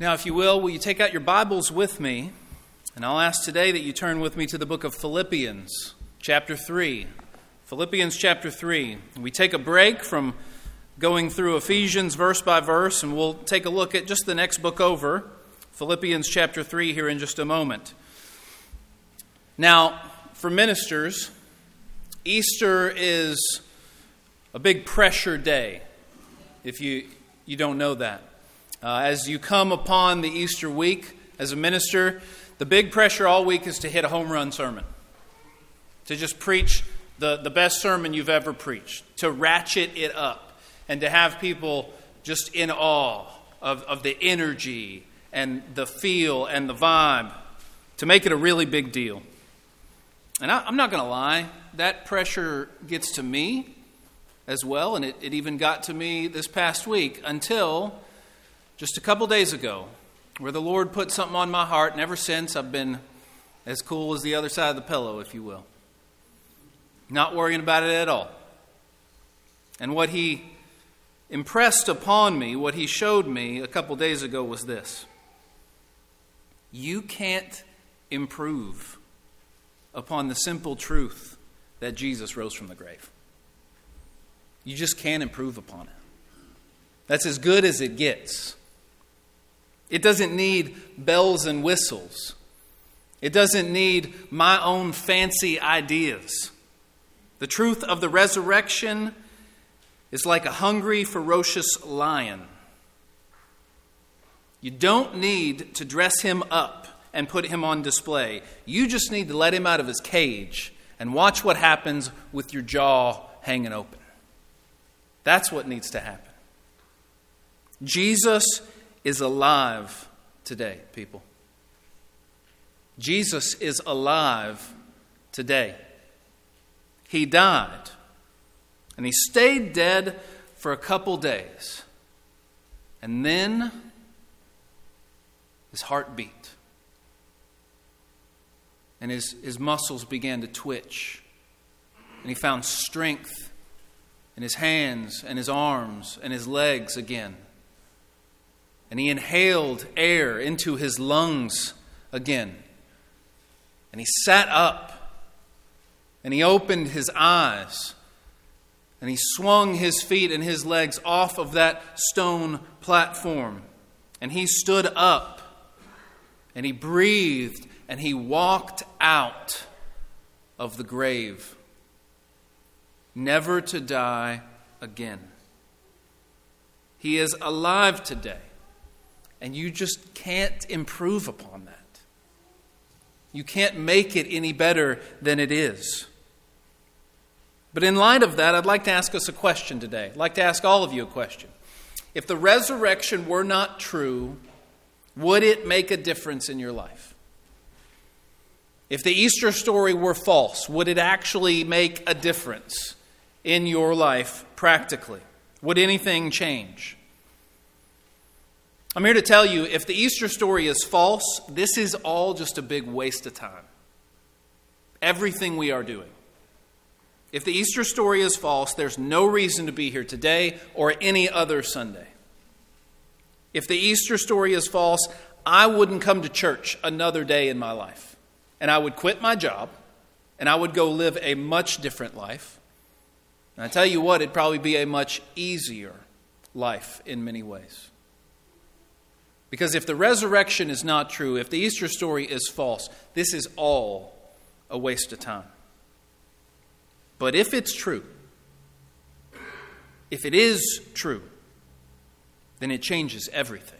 Now, if you will, will you take out your Bibles with me? And I'll ask today that you turn with me to the book of Philippians, chapter 3. Philippians chapter 3. We take a break from going through Ephesians verse by verse, and we'll take a look at just the next book over, Philippians chapter 3, here in just a moment. Now, for ministers, Easter is a big pressure day, if you, you don't know that. Uh, as you come upon the Easter week as a minister, the big pressure all week is to hit a home run sermon, to just preach the, the best sermon you've ever preached, to ratchet it up, and to have people just in awe of, of the energy and the feel and the vibe, to make it a really big deal. And I, am not going to lie, that pressure gets to me as well, and it, it even got to me this past week until just a couple days ago, where the Lord put something on my heart, and ever since I've been as cool as the other side of the pillow, if you will. Not worrying about it at all. And what He impressed upon me, what He showed me a couple days ago was this You can't improve upon the simple truth that Jesus rose from the grave. You just can't improve upon it. That's as good as it gets. It doesn't need bells and whistles. It doesn't need my own fancy ideas. The truth of the resurrection is like a hungry, ferocious lion. You don't need to dress him up and put him on display. You just need to let him out of his cage and watch what happens with your jaw hanging open. That's what needs to happen. Jesus is alive today, people. Jesus is alive today. He died, and he stayed dead for a couple days. And then his heart beat, and his, his muscles began to twitch, and he found strength in his hands and his arms and his legs again and he inhaled air into his lungs again. And he sat up and he opened his eyes and he swung his feet and his legs off of that stone platform and he stood up and he breathed and he walked out of the grave, never to die again. He is alive today. And you just can't improve upon that. You can't make it any better than it is. But in light of that, I'd like to ask us a question today. I'd like to ask all of you a question. If the resurrection were not true, would it make a difference in your life? If the Easter story were false, would it actually make a difference in your life practically? Would anything change? I'm here to tell you if the Easter story is false, this is all just a big waste of time. Everything we are doing. If the Easter story is false, there's no reason to be here today or any other Sunday. If the Easter story is false, I wouldn't come to church another day in my life. And I would quit my job and I would go live a much different life. And I tell you what, it'd probably be a much easier life in many ways. Because if the resurrection is not true, if the Easter story is false, this is all a waste of time. But if it's true, if it is true, then it changes everything.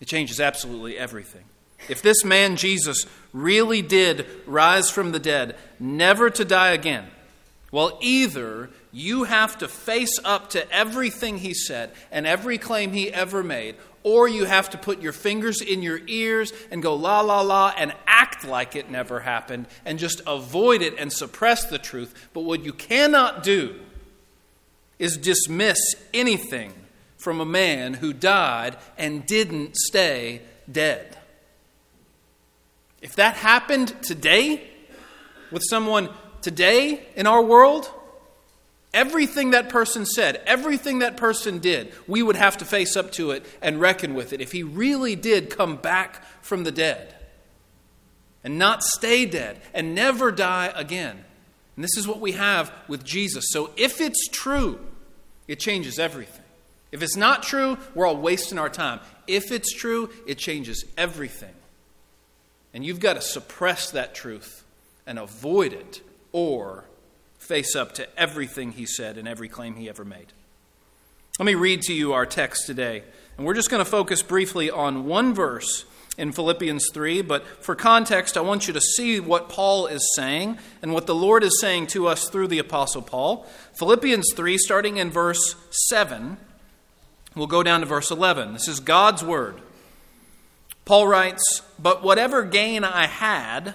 It changes absolutely everything. If this man, Jesus, really did rise from the dead, never to die again, well, either you have to face up to everything he said and every claim he ever made, or you have to put your fingers in your ears and go la la la and act like it never happened and just avoid it and suppress the truth. But what you cannot do is dismiss anything from a man who died and didn't stay dead. If that happened today with someone today in our world, Everything that person said, everything that person did, we would have to face up to it and reckon with it if he really did come back from the dead and not stay dead and never die again. And this is what we have with Jesus. So if it's true, it changes everything. If it's not true, we're all wasting our time. If it's true, it changes everything. And you've got to suppress that truth and avoid it or face up to everything he said and every claim he ever made. Let me read to you our text today. And we're just going to focus briefly on one verse in Philippians 3, but for context, I want you to see what Paul is saying and what the Lord is saying to us through the Apostle Paul. Philippians 3, starting in verse 7, we'll go down to verse 11. This is God's Word. Paul writes, But whatever gain I had,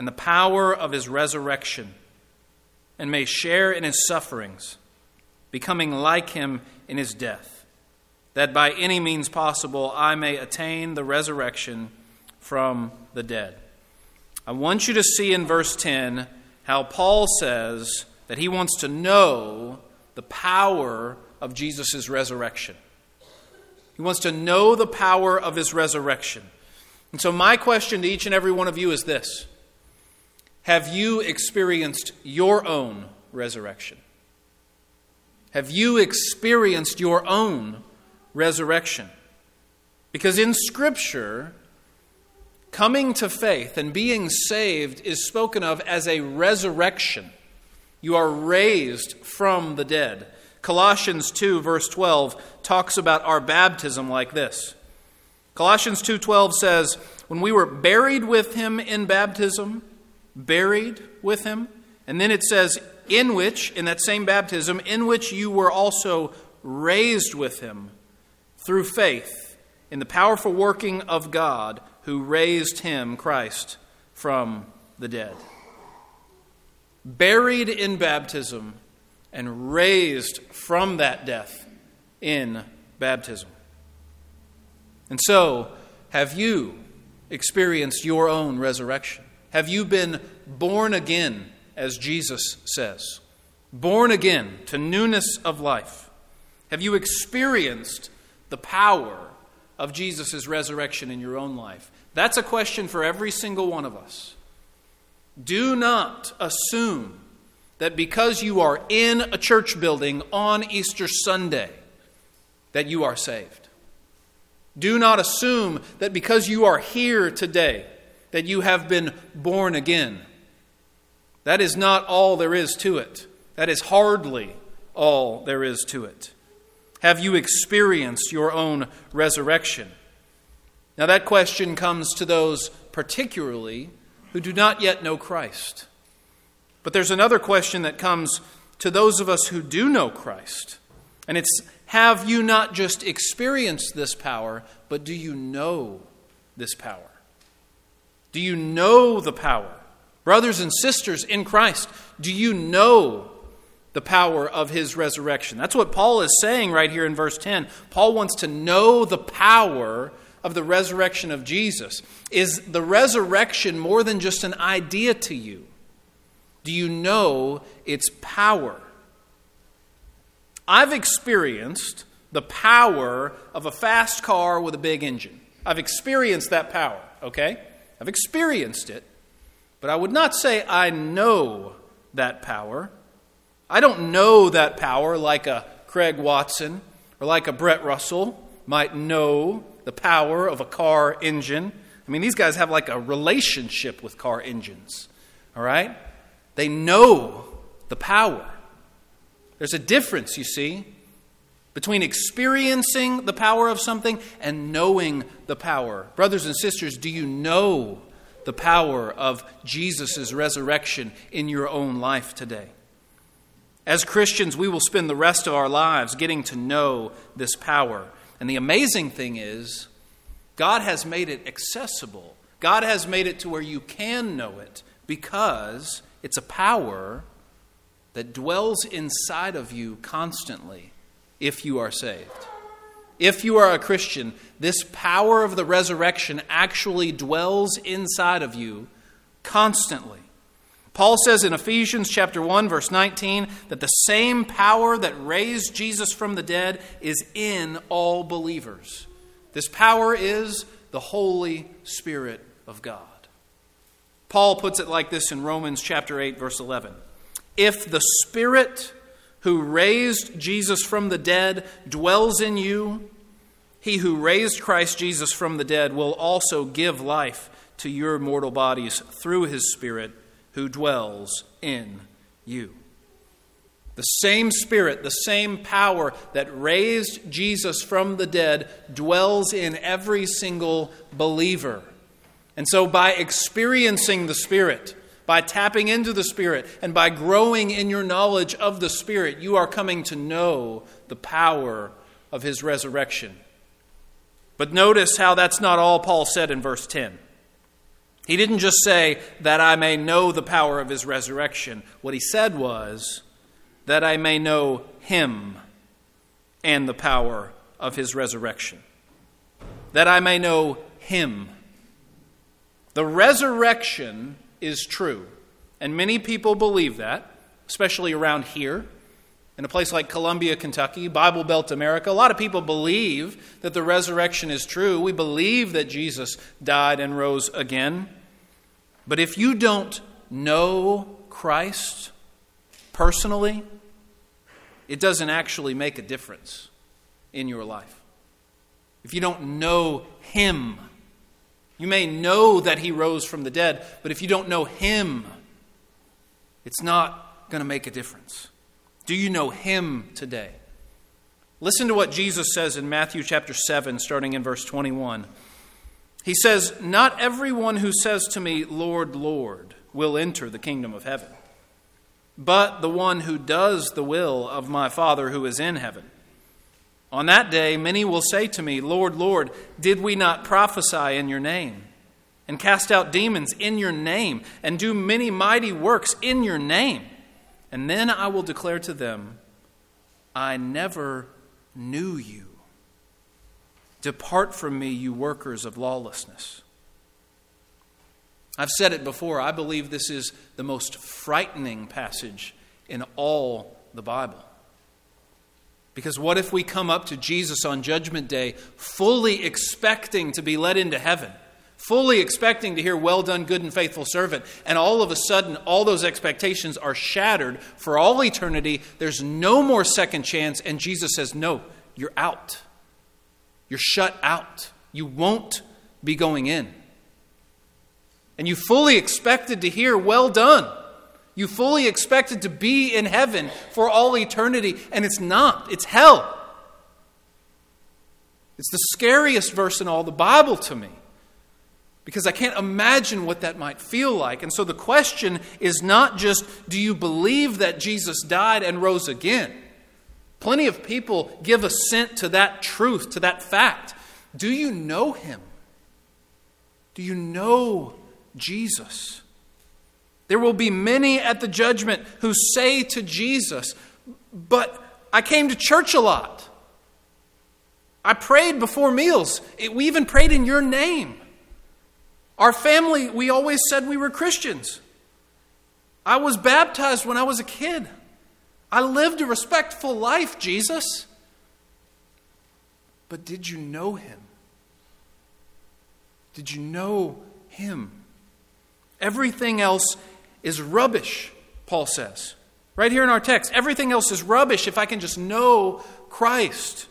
and the power of his resurrection, and may share in his sufferings, becoming like him in his death, that by any means possible I may attain the resurrection from the dead. I want you to see in verse 10 how Paul says that he wants to know the power of Jesus' resurrection. He wants to know the power of his resurrection. And so, my question to each and every one of you is this have you experienced your own resurrection? Have you experienced your own resurrection? Because in Scripture, coming to faith and being saved is spoken of as a resurrection. You are raised from the dead. Colossians 2 verse 12 talks about our baptism like this. Colossians 2:12 says, "When we were buried with him in baptism, buried with him. And then it says, in which, in that same baptism, in which you were also raised with him through faith in the powerful working of God who raised him, Christ, from the dead. Buried in baptism and raised from that death in baptism. And so, have you experienced your own resurrection? Have you been born again, as Jesus says? Born again to newness of life? Have you experienced the power of Jesus' resurrection in your own life? That's a question for every single one of us. Do not assume that because you are in a church building on Easter Sunday, that you are saved. Do not assume that because you are here today, that you have been born again. That is not all there is to it. That is hardly all there is to it. Have you experienced your own resurrection? Now, that question comes to those particularly who do not yet know Christ. But there's another question that comes to those of us who do know Christ. And it's have you not just experienced this power, but do you know this power? Do you know the power? Brothers and sisters in Christ, do you know the power of his resurrection? That's what Paul is saying right here in verse 10. Paul wants to know the power of the resurrection of Jesus. Is the resurrection more than just an idea to you? Do you know its power? I've experienced the power of a fast car with a big engine. I've experienced that power, okay? I've experienced it, but I would not say I know that power. I don't know that power like a Craig Watson or like a Brett Russell might know the power of a car engine. I mean, these guys have like a relationship with car engines, all right? They know the power. There's a difference, you see, between experiencing the power of something and knowing the power. Brothers and sisters, do you know the power of Jesus' resurrection in your own life today? As Christians, we will spend the rest of our lives getting to know this power. And the amazing thing is, God has made it accessible. God has made it to where you can know it because it's a power that dwells inside of you constantly if you are saved. If you are a Christian, this power of the resurrection actually dwells inside of you constantly. Paul says in Ephesians chapter 1 verse 19 that the same power that raised Jesus from the dead is in all believers. This power is the Holy Spirit of God. Paul puts it like this in Romans chapter 8 verse 11. If the Spirit who raised Jesus from the dead dwells in you, he who raised Christ Jesus from the dead will also give life to your mortal bodies through his Spirit who dwells in you. The same Spirit, the same power that raised Jesus from the dead dwells in every single believer. And so, by experiencing the Spirit, by tapping into the Spirit, and by growing in your knowledge of the Spirit, you are coming to know the power of His resurrection. But notice how that's not all Paul said in verse 10. He didn't just say, that I may know the power of his resurrection. What he said was, that I may know him and the power of his resurrection. That I may know him. The resurrection is true, and many people believe that, especially around here. In a place like Columbia, Kentucky, Bible Belt America, a lot of people believe that the resurrection is true. We believe that Jesus died and rose again. But if you don't know Christ personally, it doesn't actually make a difference in your life. If you don't know Him, you may know that He rose from the dead, but if you don't know Him, it's not going to make a difference. Do you know Him today? Listen to what Jesus says in Matthew chapter 7, starting in verse 21. He says, Not everyone who says to me, Lord, Lord, will enter the kingdom of heaven, but the one who does the will of my Father who is in heaven. On that day, many will say to me, Lord, Lord, did we not prophesy in your name, and cast out demons in your name, and do many mighty works in your name? And then I will declare to them, I never knew you. Depart from me, you workers of lawlessness. I've said it before, I believe this is the most frightening passage in all the Bible. Because what if we come up to Jesus on Judgment Day fully expecting to be led into heaven, fully expecting to hear, Well done, good and faithful servant, and all of a sudden all those expectations are shattered for all eternity? There's no more second chance, and Jesus says, No, you're out. You're shut out. You won't be going in. And you fully expected to hear, Well done. You fully expected to be in heaven for all eternity, and it's not. It's hell. It's the scariest verse in all the Bible to me because I can't imagine what that might feel like. And so the question is not just do you believe that Jesus died and rose again? Plenty of people give assent to that truth, to that fact. Do you know him? Do you know Jesus? There will be many at the judgment who say to Jesus, But I came to church a lot. I prayed before meals. we even prayed in your name. Our family, we always said we were Christians. I was baptized when I was a kid. I lived a respectful life, Jesus. But did you know him? Did you know him? Everything else is rubbish, Paul says. Right here in our text, everything else is rubbish if I can just know Christ.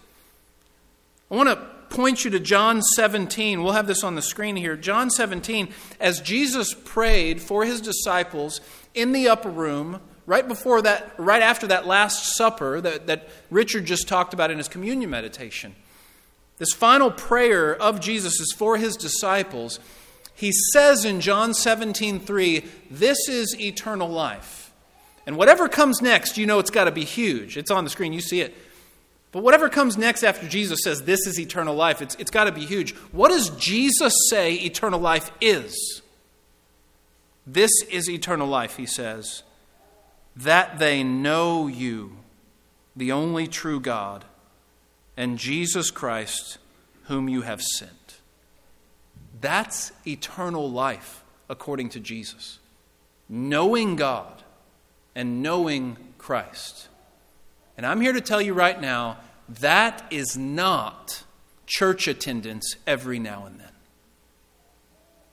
I want to point you to John 17. We'll have this on the screen here. John 17, as Jesus prayed for his disciples in the upper room right before that, right after that Last Supper that, that Richard just talked about in his communion meditation. This final prayer of Jesus is for his disciples. He says in John 17, 3, This is eternal life. And whatever comes next, you know it's got to be huge. It's on the screen, you see it. But whatever comes next after Jesus says this is eternal life, it's, it's got to be huge. What does Jesus say eternal life is? This is eternal life, he says, that they know you, the only true God, and Jesus Christ, whom you have sent. That's eternal life according to Jesus. Knowing God and knowing Christ. And I'm here to tell you right now that is not church attendance every now and then.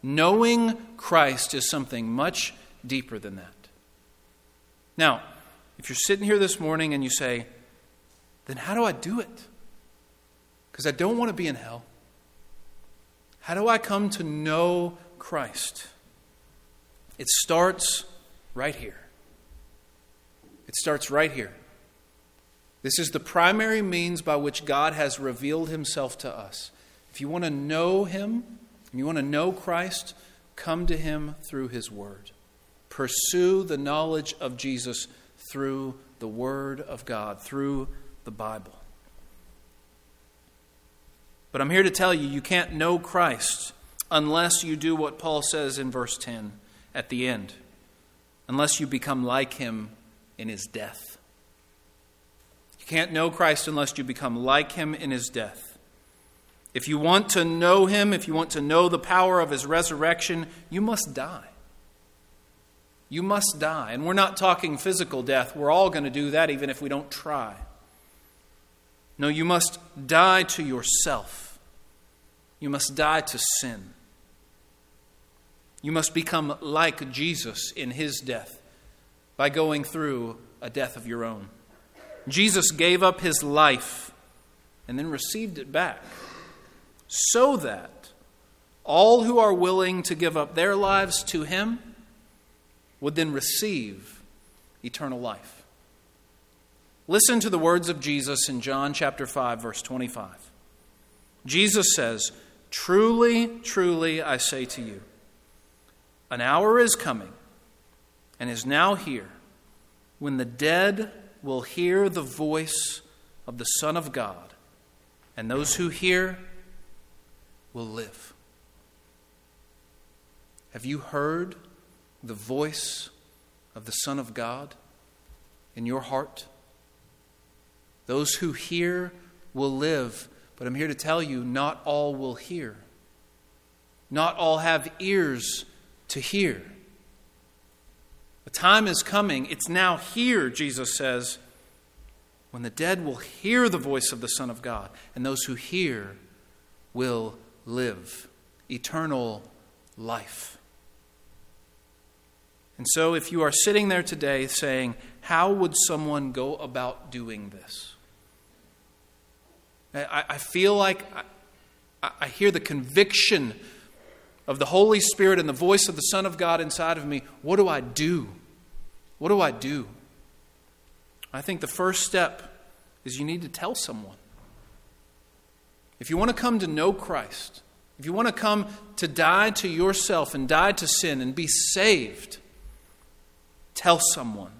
Knowing Christ is something much deeper than that. Now, if you're sitting here this morning and you say, then how do I do it? Because I don't want to be in hell. How do I come to know Christ? It starts right here. It starts right here. This is the primary means by which God has revealed himself to us. If you want to know him, if you want to know Christ, come to him through his word. Pursue the knowledge of Jesus through the word of God, through the Bible. But I'm here to tell you, you can't know Christ unless you do what Paul says in verse 10 at the end, unless you become like him in his death. You can't know Christ unless you become like him in his death. If you want to know him, if you want to know the power of his resurrection, you must die. You must die. And we're not talking physical death. We're all going to do that even if we don't try. No, you must die to yourself. You must die to sin. You must become like Jesus in his death by going through a death of your own. Jesus gave up his life and then received it back so that all who are willing to give up their lives to him would then receive eternal life. Listen to the words of Jesus in John chapter 5 verse 25. Jesus says, "Truly, truly I say to you, an hour is coming and is now here when the dead will hear the voice of the Son of God, and those who hear will live." Have you heard the voice of the Son of God in your heart? Those who hear will live, but I'm here to tell you not all will hear. Not all have ears to hear. The time is coming, it's now here, Jesus says, when the dead will hear the voice of the Son of God, and those who hear will live eternal life. And so, if you are sitting there today saying, How would someone go about doing this? I, I feel like I, I hear the conviction of the Holy Spirit and the voice of the Son of God inside of me. What do I do? What do I do? I think the first step is you need to tell someone. If you want to come to know Christ, if you want to come to die to yourself and die to sin and be saved, Tell someone.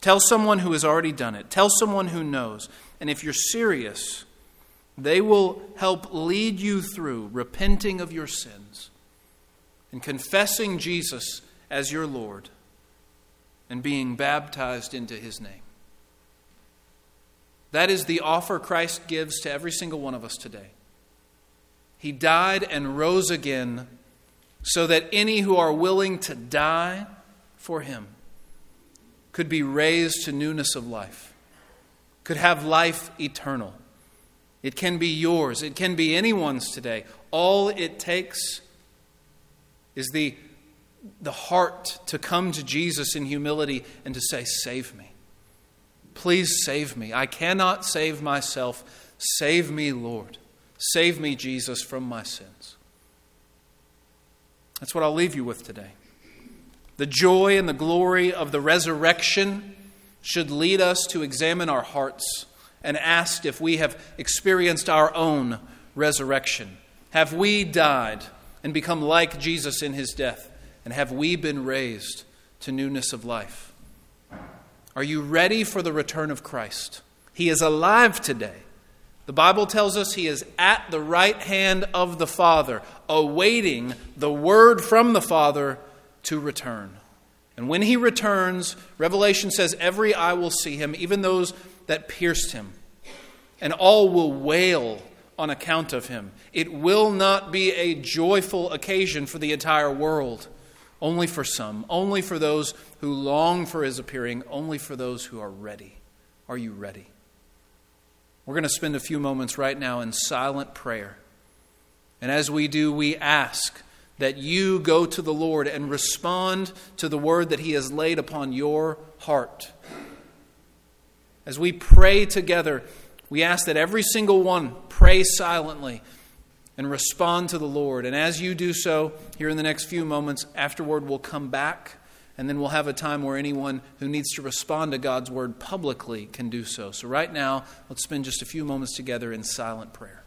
Tell someone who has already done it. Tell someone who knows. And if you're serious, they will help lead you through repenting of your sins and confessing Jesus as your Lord and being baptized into his name. That is the offer Christ gives to every single one of us today. He died and rose again so that any who are willing to die for him could be raised to newness of life, could have life eternal. It can be yours, it can be anyone's today. All it takes is the, the heart to come to Jesus in humility and to say, Save me. Please save me. I cannot save myself. Save me, Lord. Save me, Jesus, from my sins. That's what I'll leave you with today. The joy and the glory of the resurrection should lead us to examine our hearts and asked if we have experienced our own resurrection. Have we died and become like Jesus in his death? And have we been raised to newness of life? Are you ready for the return of Christ? He is alive today. The Bible tells us he is at the right hand of the Father, awaiting the word from the Father to return. And when he returns, Revelation says, every eye will see him, even those that pierced him, and all will wail on account of him. It will not be a joyful occasion for the entire world, only for some, only for those who long for his appearing, only for those who are ready. Are you ready? We're going to spend a few moments right now in silent prayer. And as we do, we ask that you go to the Lord and respond to the word that He has laid upon your heart. As we pray together, we ask that every single one pray silently and respond to the Lord. And as you do so, here in the next few moments, afterward, we'll come back and then we'll have a time where anyone who needs to respond to God's word publicly can do so. So, right now, let's spend just a few moments together in silent prayer.